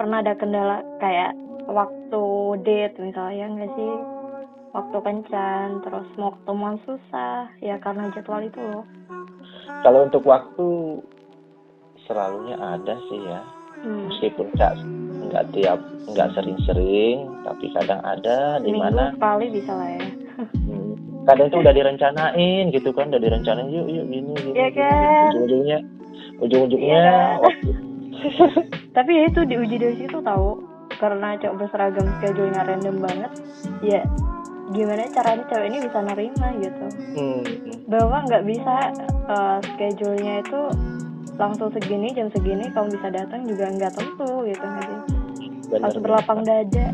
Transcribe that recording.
pernah ada kendala kayak waktu date misalnya nggak sih waktu kencan terus mau ketemuan susah ya karena jadwal itu loh Kalau untuk waktu selalunya ada sih ya. hmm. Meskipun nggak nggak tiap nggak sering-sering, tapi kadang ada di mana sekali bisa lah ya hmm, kadang itu udah direncanain gitu kan, udah direncanain yuk yuk gini gini. Gini. kan? Ujung-ujungnya ujung-ujungnya Iya. waktu tapi ya itu diuji dari situ tahu. Karena cowok berseragam schedule-nya random banget ya gimana caranya cewek ini bisa nerima gitu. Hmm, bahwa nggak bisa uh, schedule-nya itu langsung segini jam segini kamu bisa datang juga nggak tentu gitu nggak harus berlapang dada